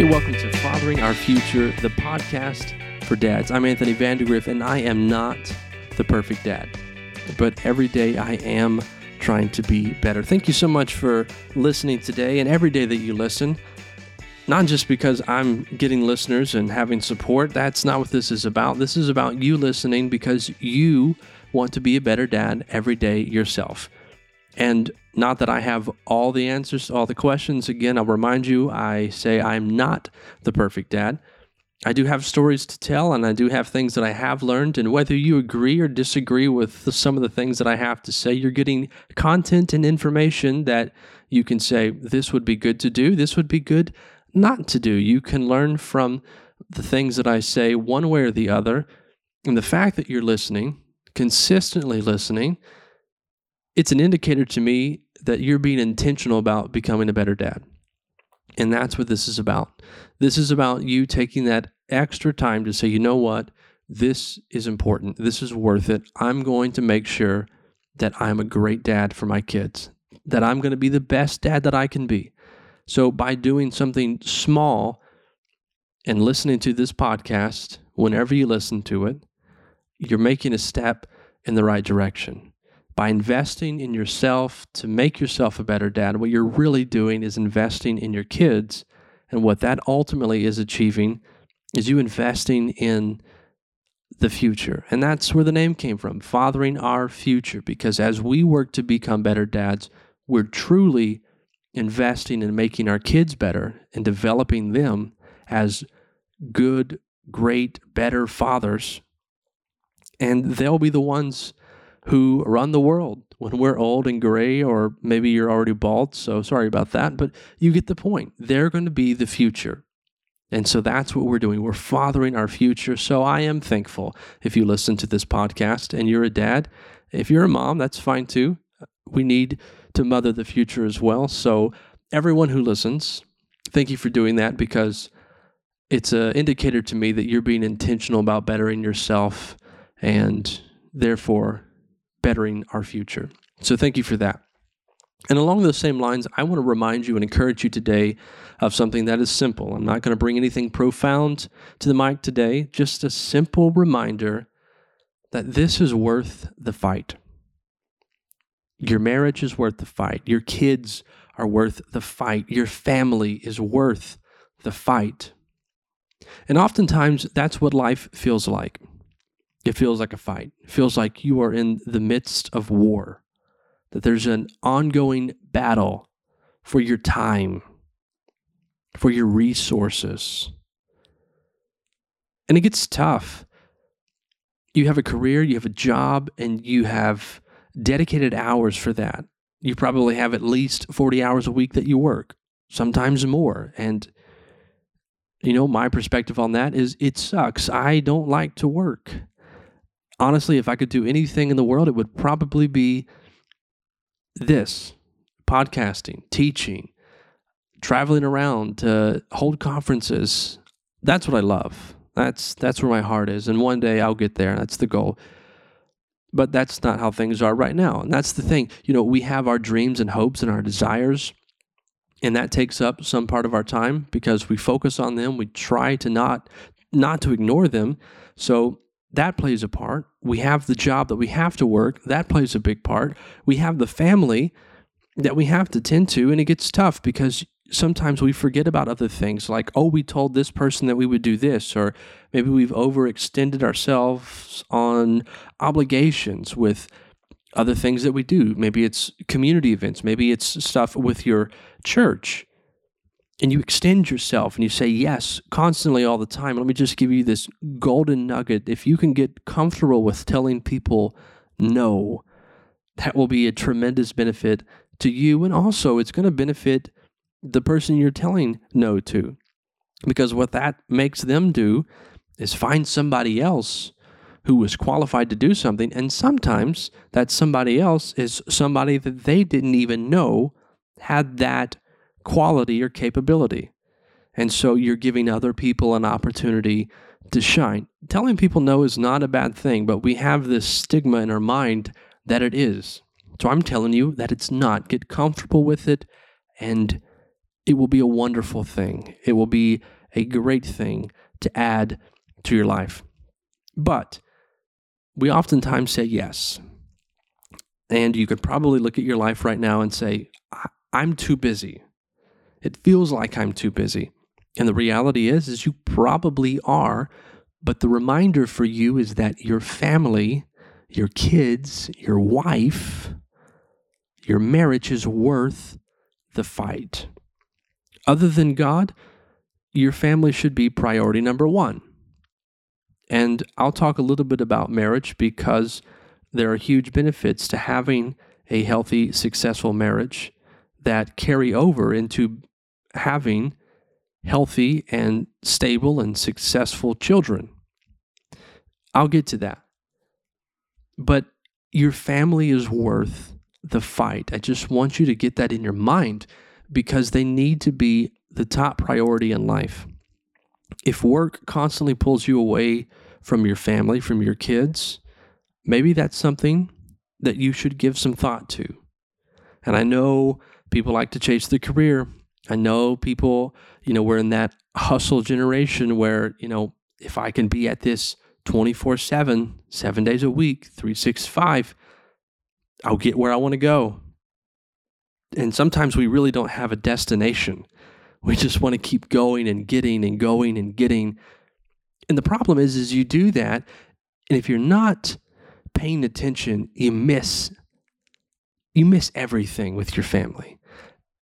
Hey, welcome to Fathering Our Future, the podcast for dads. I'm Anthony Vandegrift, and I am not the perfect dad, but every day I am trying to be better. Thank you so much for listening today and every day that you listen. Not just because I'm getting listeners and having support, that's not what this is about. This is about you listening because you want to be a better dad every day yourself. And not that I have all the answers to all the questions. Again, I'll remind you, I say I'm not the perfect dad. I do have stories to tell and I do have things that I have learned. And whether you agree or disagree with some of the things that I have to say, you're getting content and information that you can say, this would be good to do, this would be good not to do. You can learn from the things that I say one way or the other. And the fact that you're listening, consistently listening, it's an indicator to me that you're being intentional about becoming a better dad. And that's what this is about. This is about you taking that extra time to say, you know what? This is important. This is worth it. I'm going to make sure that I'm a great dad for my kids, that I'm going to be the best dad that I can be. So, by doing something small and listening to this podcast, whenever you listen to it, you're making a step in the right direction by investing in yourself to make yourself a better dad, what you're really doing is investing in your kids. And what that ultimately is achieving is you investing in the future. And that's where the name came from, fathering our future. Because as we work to become better dads, we're truly investing in making our kids better and developing them as good, great, better fathers. And they'll be the ones who run the world when we're old and gray, or maybe you're already bald. So sorry about that, but you get the point. They're going to be the future. And so that's what we're doing. We're fathering our future. So I am thankful if you listen to this podcast and you're a dad. If you're a mom, that's fine too. We need to mother the future as well. So everyone who listens, thank you for doing that because it's an indicator to me that you're being intentional about bettering yourself and therefore bettering our future. So thank you for that. And along those same lines, I want to remind you and encourage you today of something that is simple. I'm not going to bring anything profound to the mic today, just a simple reminder that this is worth the fight. Your marriage is worth the fight. Your kids are worth the fight. Your family is worth the fight. And oftentimes, that's what life feels like. It feels like a fight. It feels like you are in the midst of war, that there's an ongoing battle for your time, for your resources. And it gets tough. You have a career, you have a job, and you have dedicated hours for that. You probably have at least 40 hours a week that you work, sometimes more. And, you know, my perspective on that is it sucks. I don't like to work honestly, if I could do anything in the world, it would probably be this podcasting, teaching, traveling around to hold conferences. That's what I love. That's that's where my heart is. And one day I'll get there. That's the goal. But that's not how things are right now. And that's the thing. You know, we have our dreams and hopes and our desires. And that takes up some part of our time because we focus on them. We try to not not to ignore them. So that plays a part. We have the job that we have to work. That plays a big part. We have the family that we have to tend to. And it gets tough because sometimes we forget about other things like, oh, we told this person that we would do this, or maybe we've overextended ourselves on obligations with other things that we do. Maybe it's community events, maybe it's stuff with your church and you extend yourself and you say yes constantly all the time. Let me just give you this golden nugget. If you can get comfortable with telling people no, that will be a tremendous benefit to you. And also, it's going to benefit the person you're telling no to. Because what that makes them do is find somebody else who is qualified to do something. And sometimes that somebody else is somebody that they didn't even know had that quality or capability. And so you're giving other people an opportunity to shine. Telling people no is not a bad thing, but we have this stigma in our mind that it is. So I'm telling you that it's not. Get comfortable with it and it will be a wonderful thing. It will be a great thing to add to your life. But we oftentimes say yes. And you could probably look at your life right now and say, I'm too busy. It feels like I'm too busy. And the reality is is you probably are, but the reminder for you is that your family, your kids, your wife, your marriage is worth the fight. Other than God, your family should be priority number 1. And I'll talk a little bit about marriage because there are huge benefits to having a healthy, successful marriage that carry over into having healthy and stable and successful children. I'll get to that. But your family is worth the fight. I just want you to get that in your mind because they need to be the top priority in life. If work constantly pulls you away from your family, from your kids, maybe that's something that you should give some thought to. And I know people like to chase the career. I know people, you know, we're in that hustle generation where, you know, if I can be at this 24 7, seven days a week, 365, I'll get where I want to go. And sometimes we really don't have a destination. We just want to keep going and getting and going and getting. And the problem is, is you do that, and if you're not paying attention, you miss you miss everything with your family.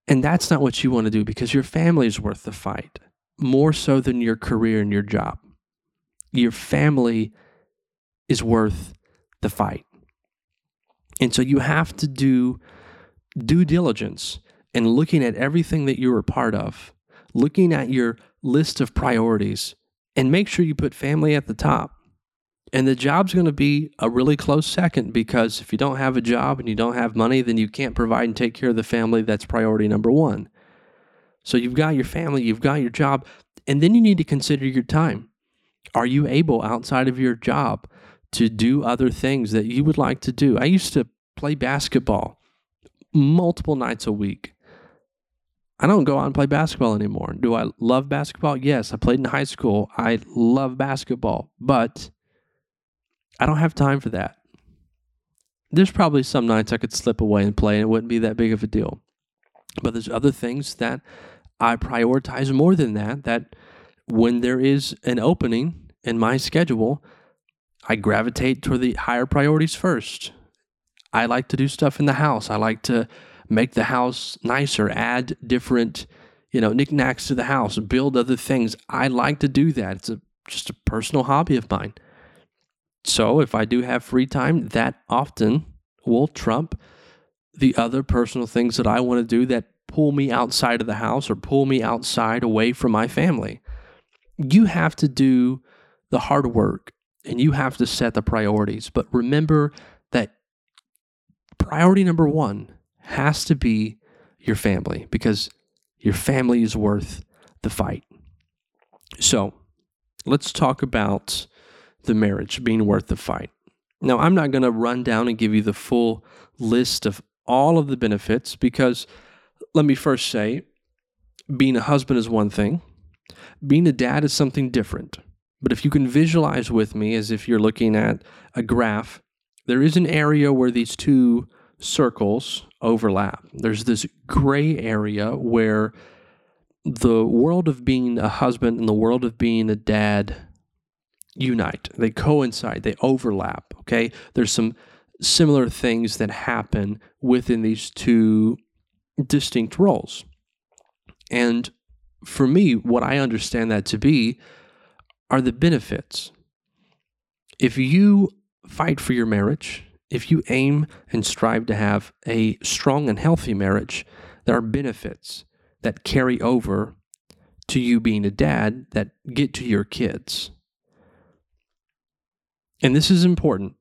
And that's not what you want to do because your family is worth the fight more so than your career and your job. Your family is worth the fight. And so you have to do due diligence and looking at everything that you're a part of, looking at your list of priorities, and make sure you put family at the top. And the job's going to be a really close second because if you don't have a job and you don't have money, then you can't provide and take care of the family. That's priority number one. So you've got your family, you've got your job, and then you need to consider your time. Are you able outside of your job to do other things that you would like to do? I used to play basketball multiple nights a week. I don't go out and play basketball anymore. Do I love basketball? Yes, I played in high school. I love basketball, but I don't have time for that. There's probably some nights I could slip away and play and it wouldn't be that big of a deal. But there's other things that I prioritize more than that, that when there is an opening in my schedule, I gravitate toward the higher priorities first. I like to do stuff in the house. I like to make the house nicer, add different, you know, knickknacks to the house, build other things. I like to do that. It's a, just a personal hobby of mine. So if I do have free time, that often will trump the other personal things that I want to do that pull me outside of the house or pull me outside away from my family. You have to do the hard work and you have to set the priorities. But remember that priority number one has to be your family because your family is worth the fight. So let's talk about the marriage being worth the fight. Now, I'm not going to run down and give you the full list of all of the benefits because let me first say being a husband is one thing, being a dad is something different. But if you can visualize with me as if you're looking at a graph, there is an area where these two circles overlap. There's this gray area where the world of being a husband and the world of being a dad unite, they coincide, they overlap. Okay. There's some similar things that happen within these two distinct roles. And for me, what I understand that to be are the benefits. If you fight for your marriage, if you aim and strive to have a strong and healthy marriage, there are benefits that carry over to you being a dad that get to your kids. And this is important.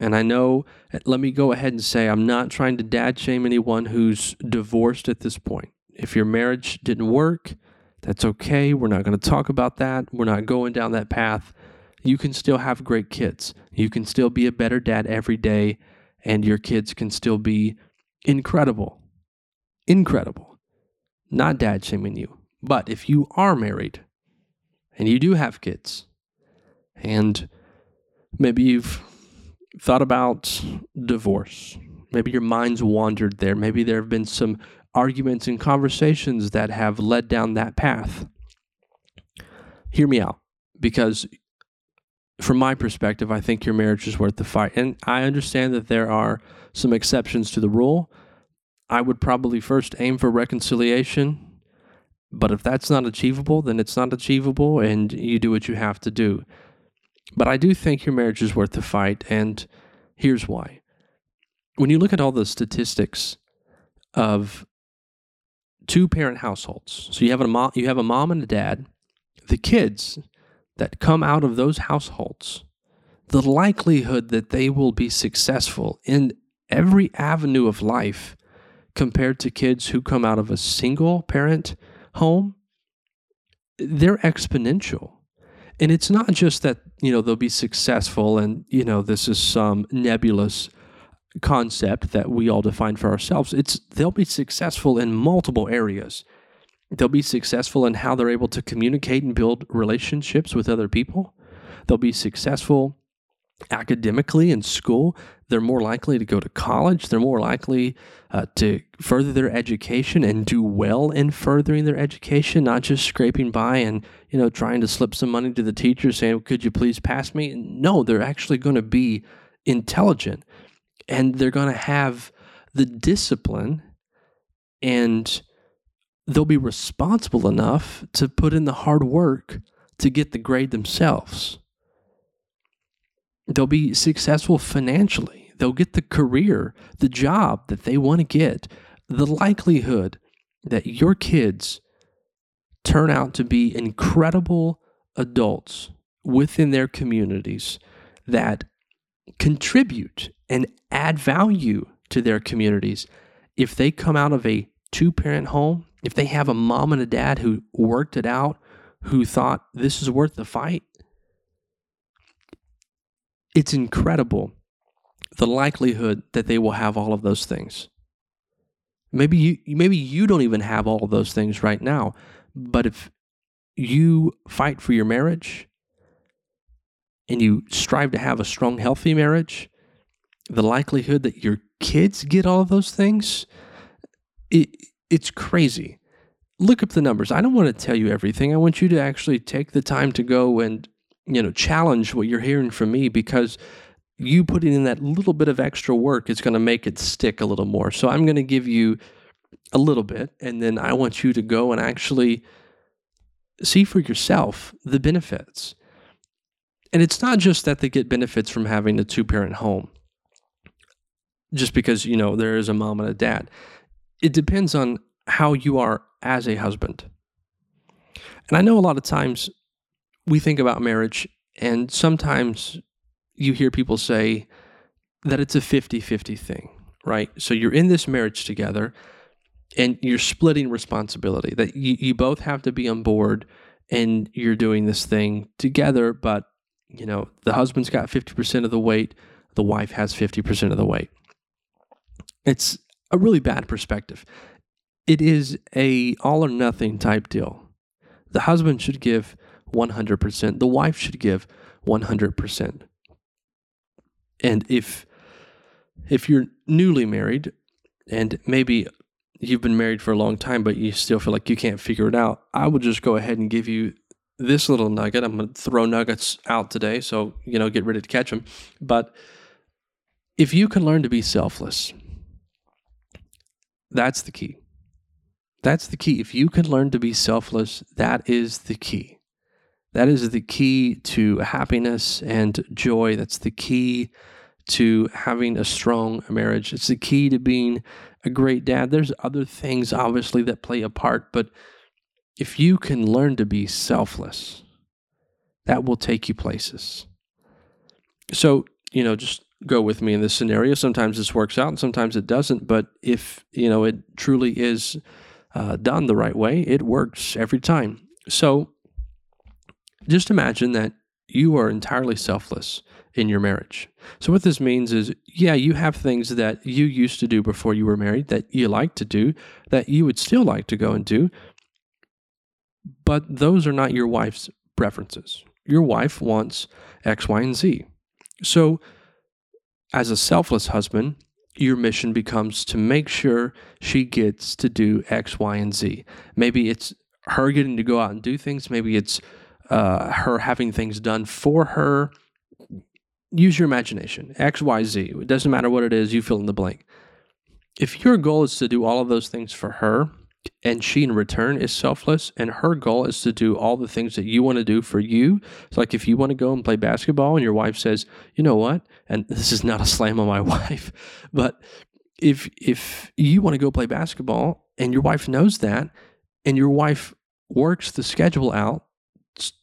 And I know, let me go ahead and say, I'm not trying to dad shame anyone who's divorced at this point. If your marriage didn't work, that's okay. We're not going to talk about that. We're not going down that path. You can still have great kids. You can still be a better dad every day, and your kids can still be incredible. Incredible. not dad shaming you. But if you are married and you do have kids, and maybe you've thought about divorce, maybe your mind's wandered there, maybe there have been some arguments and conversations that have led down that path. Hear me out because from my perspective, I think your marriage is worth the fight. And I understand that there are some exceptions to the rule. I would probably first aim for reconciliation. But if that's not achievable, then it's not achievable and you do what you have to do. But I do think your marriage is worth the fight. And here's why. When you look at all the statistics of two parent households, so you have a mom, you have a mom and a dad, the kids that come out of those households, the likelihood that they will be successful in every avenue of life compared to kids who come out of a single parent home, they're exponential. And it's not just that, you know, they'll be successful and, you know, this is some nebulous concept that we all define for ourselves. It's they'll be successful in multiple areas. They'll be successful in how they're able to communicate and build relationships with other people. They'll be successful academically in school. They're more likely to go to college. They're more likely uh, to further their education and do well in furthering their education, not just scraping by and you know trying to slip some money to the teacher saying, "Could you please pass me?" No, they're actually going to be intelligent, and they're going to have the discipline and they'll be responsible enough to put in the hard work to get the grade themselves. They'll be successful financially. They'll get the career, the job that they want to get. The likelihood that your kids turn out to be incredible adults within their communities that contribute and add value to their communities if they come out of a two parent home if they have a mom and a dad who worked it out, who thought this is worth the fight, it's incredible the likelihood that they will have all of those things. Maybe you maybe you don't even have all of those things right now, but if you fight for your marriage and you strive to have a strong healthy marriage, the likelihood that your kids get all of those things it, it's crazy. Look up the numbers. I don't want to tell you everything. I want you to actually take the time to go and, you know, challenge what you're hearing from me because you putting in that little bit of extra work is going to make it stick a little more. So I'm going to give you a little bit and then I want you to go and actually see for yourself the benefits. And it's not just that they get benefits from having a two parent home, just because, you know, there is a mom and a dad it depends on how you are as a husband. And I know a lot of times we think about marriage, and sometimes you hear people say that it's a 50 50 thing, right? So you're in this marriage together and you're splitting responsibility, that you, you both have to be on board and you're doing this thing together, but you know, the husband's got 50% of the weight, the wife has 50% of the weight. It's a really bad perspective. It is a all or nothing type deal. The husband should give 100%, the wife should give 100%. And if if you're newly married and maybe you've been married for a long time but you still feel like you can't figure it out, I would just go ahead and give you this little nugget. I'm going to throw nuggets out today, so you know, get ready to catch them. But if you can learn to be selfless, that's the key. That's the key. If you can learn to be selfless, that is the key. That is the key to happiness and joy. That's the key to having a strong marriage. It's the key to being a great dad. There's other things, obviously, that play a part, but if you can learn to be selfless, that will take you places. So, you know, just go with me in this scenario. Sometimes this works out and sometimes it doesn't. But if, you know, it truly is uh, done the right way, it works every time. So just imagine that you are entirely selfless in your marriage. So, what this means is, yeah, you have things that you used to do before you were married that you like to do, that you would still like to go and do, but those are not your wife's preferences. Your wife wants X, Y, and Z. So, as a selfless husband, your mission becomes to make sure she gets to do X, Y, and Z. Maybe it's her getting to go out and do things. Maybe it's uh, her having things done for her. Use your imagination. X, Y, Z. It doesn't matter what it is, you fill in the blank. If your goal is to do all of those things for her, and she in return is selfless, and her goal is to do all the things that you want to do for you. It's like if you want to go and play basketball, and your wife says, "You know what?" and this is not a slam on my wife, but if if you want to go play basketball, and your wife knows that, and your wife works the schedule out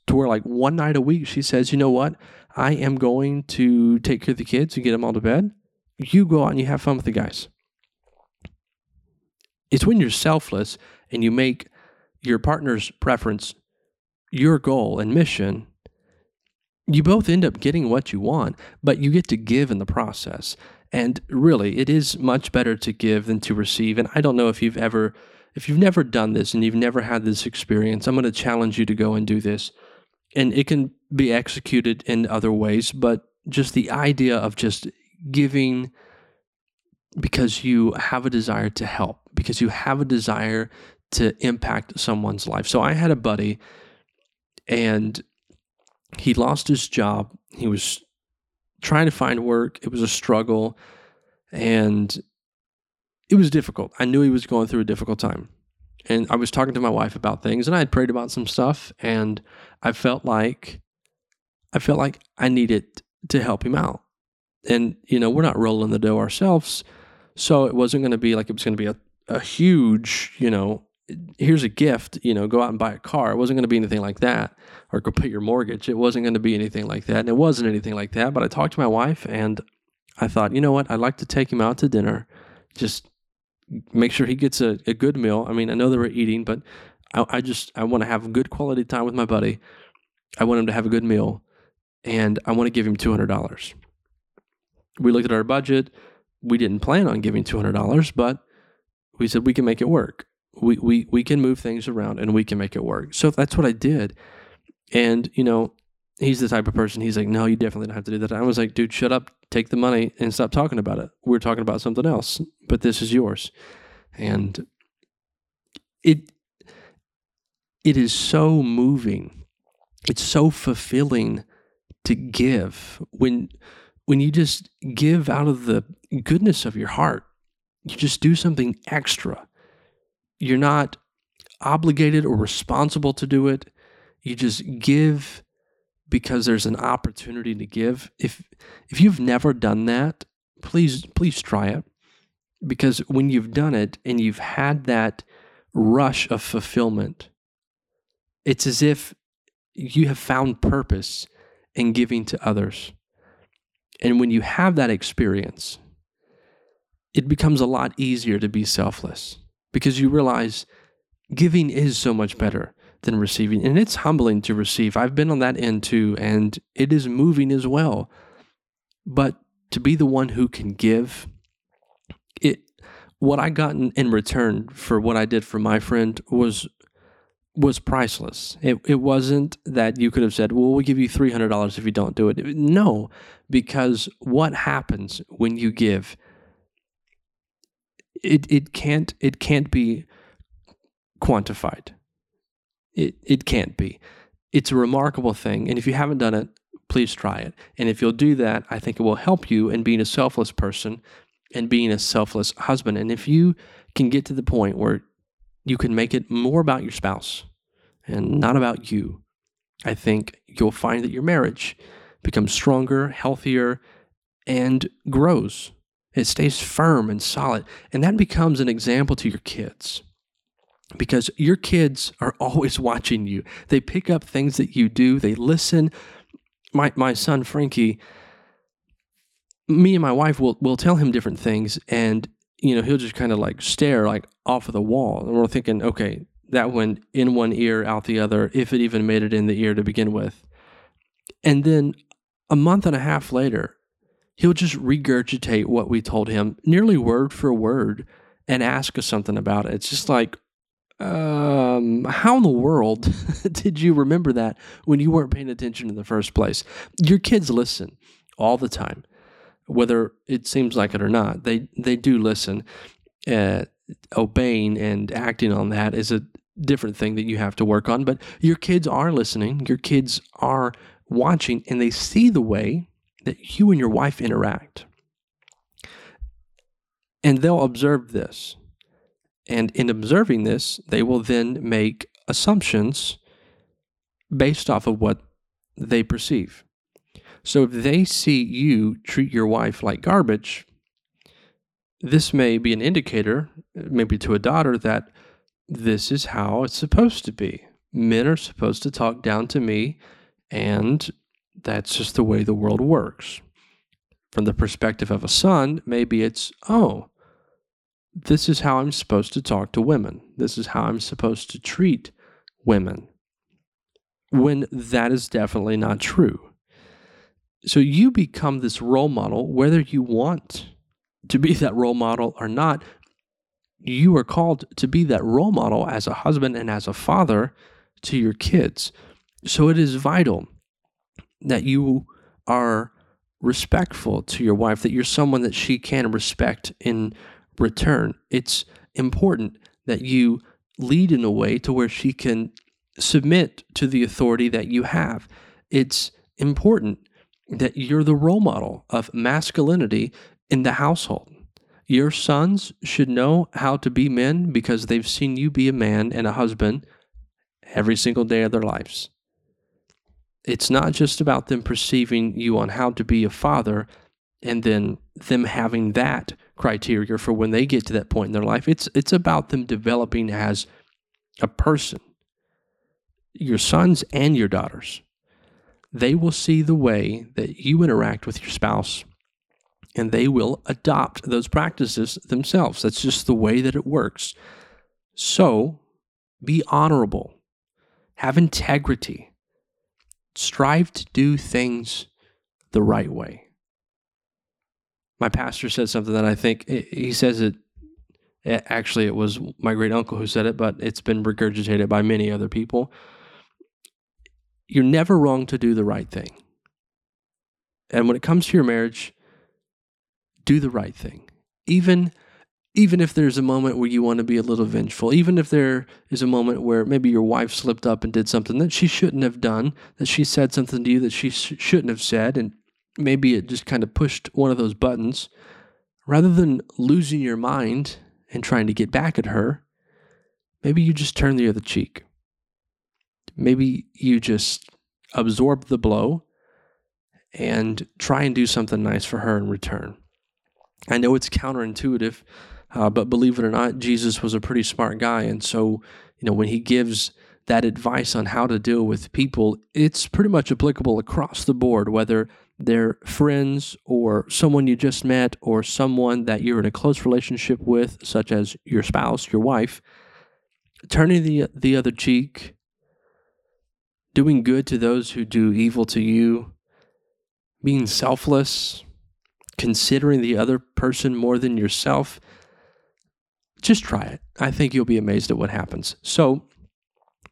to where like one night a week she says, you know what, I am going to take care of the kids and get them all to bed. You go out and you have fun with the guys. It's when you're selfless and you make your partner's preference your goal and mission. You both end up getting what you want, but you get to give in the process. And really, it is much better to give than to receive. And I don't know if you've ever if you've never done this and you've never had this experience, I'm going to challenge you to go and do this. And it can be executed in other ways, but just the idea of just giving because you have a desire to help, because you have a desire to impact someone's life. So I had a buddy and he lost his job. He was trying to find work. It was a struggle and it was difficult. I knew he was going through a difficult time. And I was talking to my wife about things and I had prayed about some stuff and I felt like I felt like I needed to help him out. And you know, we're not rolling the dough ourselves, so it wasn't going to be like it was going to be a, a huge, you know, here's a gift, you know, go out and buy a car. It wasn't going to be anything like that or go pay your mortgage. It wasn't going to be anything like that. And it wasn't anything like that, but I talked to my wife and I thought, you know what? I'd like to take him out to dinner. Just make sure he gets a, a good meal. I mean, I know they were eating, but I, I just I want to have good quality time with my buddy. I want him to have a good meal, and I want to give him two hundred dollars. We looked at our budget. We didn't plan on giving two hundred dollars, but we said we can make it work. We we we can move things around and we can make it work. So that's what I did. And you know, he's the type of person. He's like, no, you definitely don't have to do that. I was like, dude, shut up, take the money, and stop talking about it. We're talking about something else, but this is yours, and it it is so moving. It's so fulfilling to give when when you just give out of the goodness of your heart. You just do something extra. You're not obligated or responsible to do it. You just give because there's an opportunity to give. If if you've never done that, please please try it. Because when you've done it and you've had that rush of fulfillment, it's as if you have found purpose in giving to others. And when you have that experience, it becomes a lot easier to be selfless because you realize giving is so much better than receiving. And it's humbling to receive. I've been on that end too, and it is moving as well. But to be the one who can give, it what I got in, in return for what I did for my friend was was priceless. It it wasn't that you could have said, "Well, we'll give you three hundred dollars if you don't do it." No, because what happens when you give? It it can't it can't be quantified. It, it can't be. It's a remarkable thing. And if you haven't done it, please try it. And if you'll do that, I think it will help you in being a selfless person and being a selfless husband. And if you can get to the point where you can make it more about your spouse and not about you, I think you'll find that your marriage becomes stronger, healthier, and grows. It stays firm and solid. And that becomes an example to your kids because your kids are always watching you. They pick up things that you do, they listen. My, my son, Frankie, me and my wife will, will tell him different things, and you know he'll just kind of like stare like off of the wall, and we're thinking, okay, that went in one ear, out the other, if it even made it in the ear to begin with. And then a month and a half later, he'll just regurgitate what we told him nearly word for word and ask us something about it. It's just like, um, how in the world did you remember that when you weren't paying attention in the first place? Your kids listen all the time, whether it seems like it or not. They they do listen. Uh, obeying and acting on that is a different thing that you have to work on. But your kids are listening. Your kids are watching, and they see the way that you and your wife interact. And they'll observe this. And in observing this, they will then make assumptions based off of what they perceive. So if they see you treat your wife like garbage, this may be an indicator, maybe to a daughter, that this is how it's supposed to be. Men are supposed to talk down to me, and that's just the way the world works. From the perspective of a son, maybe it's, oh, this is how I'm supposed to talk to women. This is how I'm supposed to treat women. When that is definitely not true. So you become this role model, whether you want to be that role model or not. You are called to be that role model as a husband and as a father to your kids. So it is vital that you are respectful to your wife, that you're someone that she can respect in return. It's important that you lead in a way to where she can submit to the authority that you have. It's important that you're the role model of masculinity in the household. Your sons should know how to be men because they've seen you be a man and a husband every single day of their lives. It's not just about them perceiving you on how to be a father and then them having that criteria for when they get to that point in their life. It's it's about them developing as a person. Your sons and your daughters. They will see the way that you interact with your spouse and they will adopt those practices themselves. That's just the way that it works. So, be honorable, have integrity, strive to do things the right way. My pastor said something that I think eh, he says it. Eh, actually, it was my great uncle who said it, but it's been regurgitated by many other people. You're never wrong to do the right thing. And when it comes to your marriage, do the right thing. Even even if there's a moment where you want to be a little vengeful, even if there is a moment where maybe your wife slipped up and did something that she shouldn't have done, that she said something to you that she sh- shouldn't have said, and maybe it just kind of pushed one of those buttons, rather than losing your mind and trying to get back at her, maybe you just turn the other cheek. Maybe you just absorb the blow and try and do something nice for her in return. I know it's counterintuitive, uh, but believe it or not, Jesus was a pretty smart guy. And so, you know, when he gives that advice on how to deal with people, it's pretty much applicable across the board, whether they're friends or someone you just met or someone that you're in a close relationship with, such as your spouse, your wife. Turning the, the other cheek, doing good to those who do evil to you, being selfless, considering the other person more than yourself, just try it. I think you'll be amazed at what happens. So,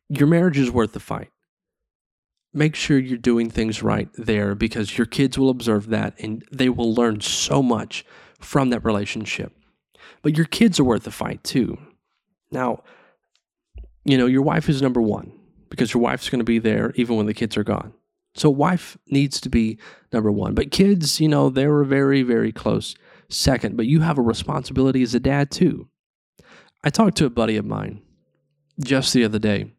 your marriage is worth the fight. Make sure you're doing things right there because your kids will observe that and they will learn so much from that relationship. But your kids are worth the fight too. Now, you know, your wife is number one because your wife's going to be there even when the kids are gone. So wife needs to be number one. But kids, you know, they were very, very close second. But you have a responsibility as a dad too. I talked to a buddy of mine just the other day,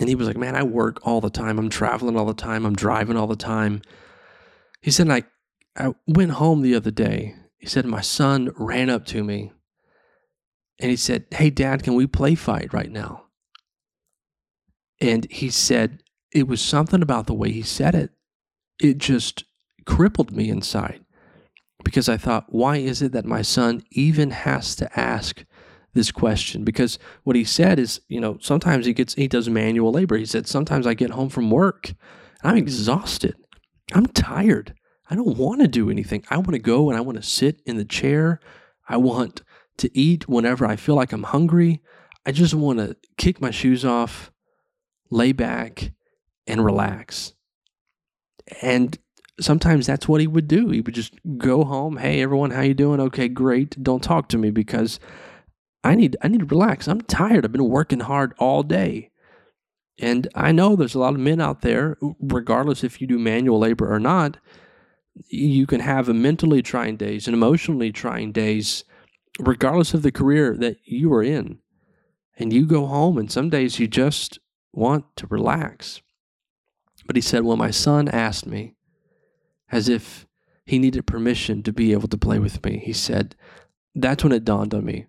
and he was like, Man, I work all the time. I'm traveling all the time. I'm driving all the time. He said, I, I went home the other day. He said, My son ran up to me and he said, Hey, dad, can we play fight right now? And he said, it was something about the way he said it. It just crippled me inside because I thought, why is it that my son even has to ask this question? Because what he said is, you know, sometimes he gets, he does manual labor. He said, sometimes I get home from work I'm exhausted. I'm tired. I don't want to do anything. I want to go and I want to sit in the chair. I want to eat whenever I feel like I'm hungry. I just want to kick my shoes off, lay back, and relax. And sometimes that's what he would do. He would just go home, "Hey everyone, how you doing? Okay, great. Don't talk to me because I need I need to relax. I'm tired. I've been working hard all day." And I know there's a lot of men out there, regardless if you do manual labor or not, you can have a mentally trying days and emotionally trying days, regardless of the career that you are in. And you go home, and some days you just want to relax. But he said, Well, my son asked me, as if he needed permission to be able to play with me, he said, That's when it dawned on me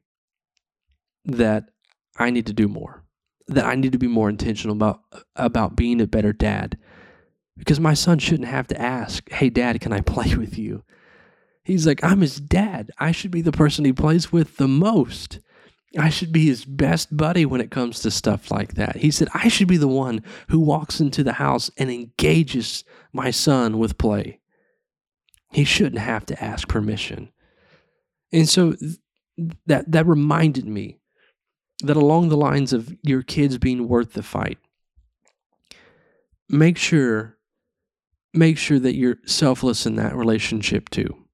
that I need to do more, that I need to be more intentional about, about being a better dad because my son shouldn't have to ask, Hey, dad, can I play with you? He's like, I'm his dad. I should be the person he plays with the most. I should be his best buddy when it comes to stuff like that. He said, I should be the one who walks into the house and engages my son with play. He shouldn't have to ask permission. And so that, that reminded me that along the lines of your kids being worth the fight, make sure make sure that you're selfless in that relationship too.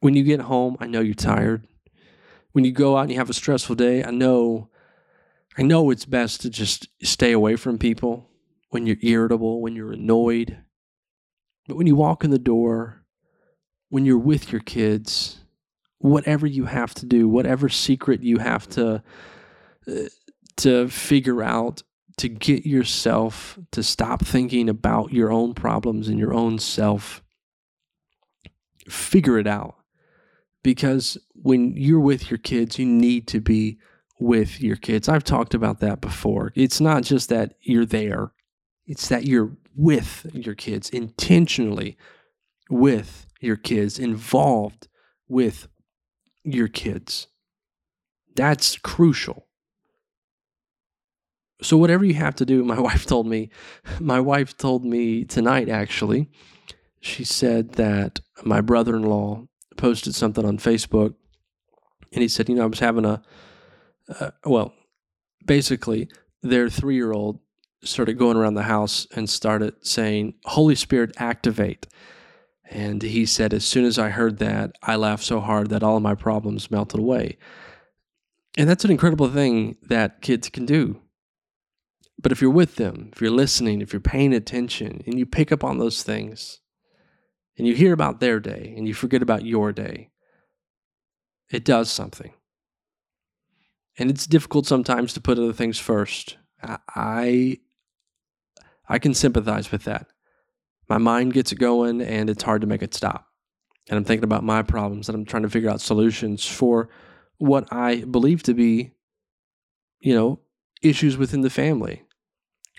When you get home, I know you're tired. When you go out and you have a stressful day, I know I know it's best to just stay away from people when you're irritable, when you're annoyed. But when you walk in the door, when you're with your kids, whatever you have to do, whatever secret you have to uh, to figure out to get yourself to stop thinking about your own problems and your own self. Figure it out. Because when you're with your kids, you need to be with your kids. I've talked about that before. It's not just that you're there, it's that you're with your kids, intentionally with your kids, involved with your kids. That's crucial. So whatever you have to do, my wife told me, my wife told me tonight actually, she said that my brother-in-law posted something on Facebook and he said, you know, I was having a, uh, well, basically their three-year-old started going around the house and started saying, Holy Spirit, activate. And he said, as soon as I heard that, I laughed so hard that all my problems melted away. And that's an incredible thing that kids can do. But if you're with them, if you're listening, if you're paying attention, and you pick up on those things, and you hear about their day, and you forget about your day, it does something. And it's difficult sometimes to put other things first. I I can sympathize with that. My mind gets going and it's hard to make it stop. And I'm thinking about my problems and I'm trying to figure out solutions for what I believe to be, you know, issues within the family.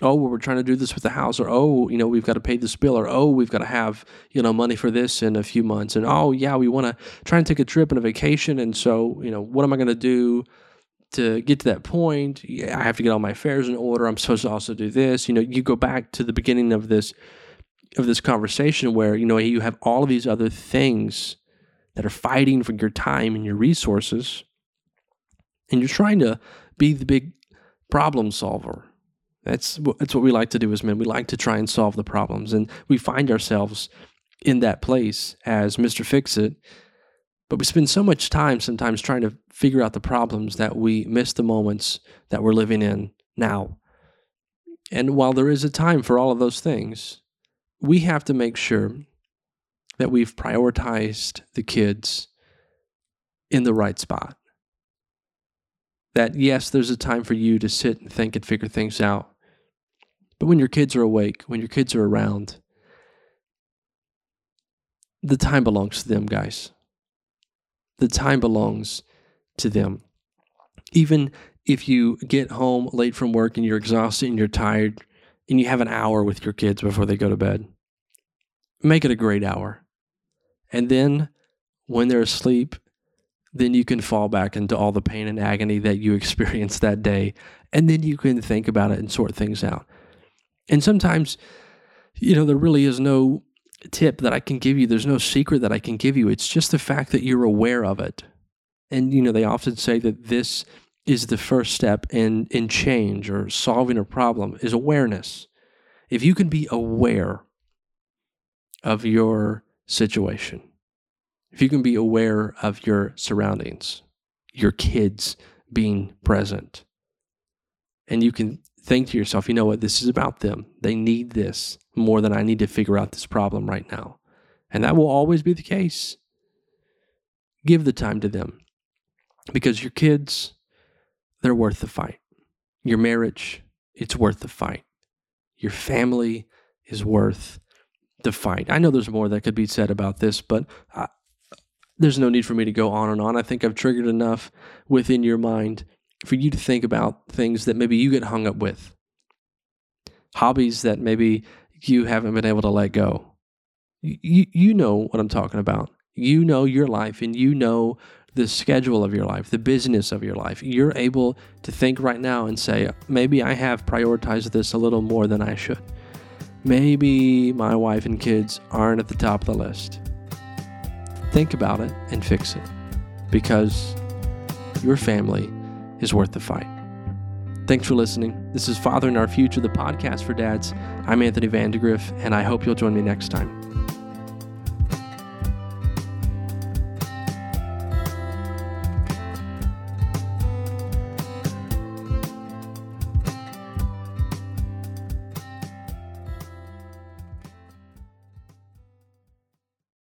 Oh well, we're trying to do this with the house or oh you know we've got to pay this bill or oh we've got to have you know money for this in a few months and oh yeah we want to try and take a trip and a vacation and so you know what am i going to do to get to that point? I have to get all my affairs in order. I'm supposed to also do this. You know you go back to the beginning of this of this conversation where you know you have all of these other things that are fighting for your time and your resources and you're trying to be the big problem solver that's that's what we like to do as men. We like to try and solve the problems, and we find ourselves in that place as Mister Fix It. But we spend so much time sometimes trying to figure out the problems that we miss the moments that we're living in now. And while there is a time for all of those things, we have to make sure that we've prioritized the kids in the right spot. That yes, there's a time for you to sit and think and figure things out. But when your kids are awake, when your kids are around, the time belongs to them, guys. The time belongs to them. Even if you get home late from work and you're exhausted and you're tired and you have an hour with your kids before they go to bed, make it a great hour. And then when they're asleep, then you can fall back into all the pain and agony that you experienced that day. And then you can think about it and sort things out. And sometimes you know, there really is no tip that I can give you. There's no secret that I can give you. It's just the fact that you're aware of it. And, you know, they often say that this is the first step in, in change or solving a problem is awareness. If you can be aware of your situation, if you can be aware of your surroundings, your kids being present, and you can think to yourself, you know what, this is about them. They need this more than I need to figure out this problem right now. And that will always be the case. Give the time to them because your kids, they're worth the fight. Your marriage, it's worth the fight. Your family is worth fight. I know there's more that could be said about this, but I, there's no need for me to go on and on. I think I've triggered enough within your mind for you to think about things that maybe you get hung up with, hobbies that maybe you haven't been able to let go. You, you know what I'm talking about. You know your life and you know the schedule of your life, the business of your life. You're able to think right now and say, maybe I have prioritized this a little more than I should. Maybe my wife and kids aren't at the top of the list. Think about it and fix it because your family is worth the fight. Thanks for listening. This is Father in Our Future, the podcast for dads. I'm Anthony Vandegrift, and I hope you'll join me next time.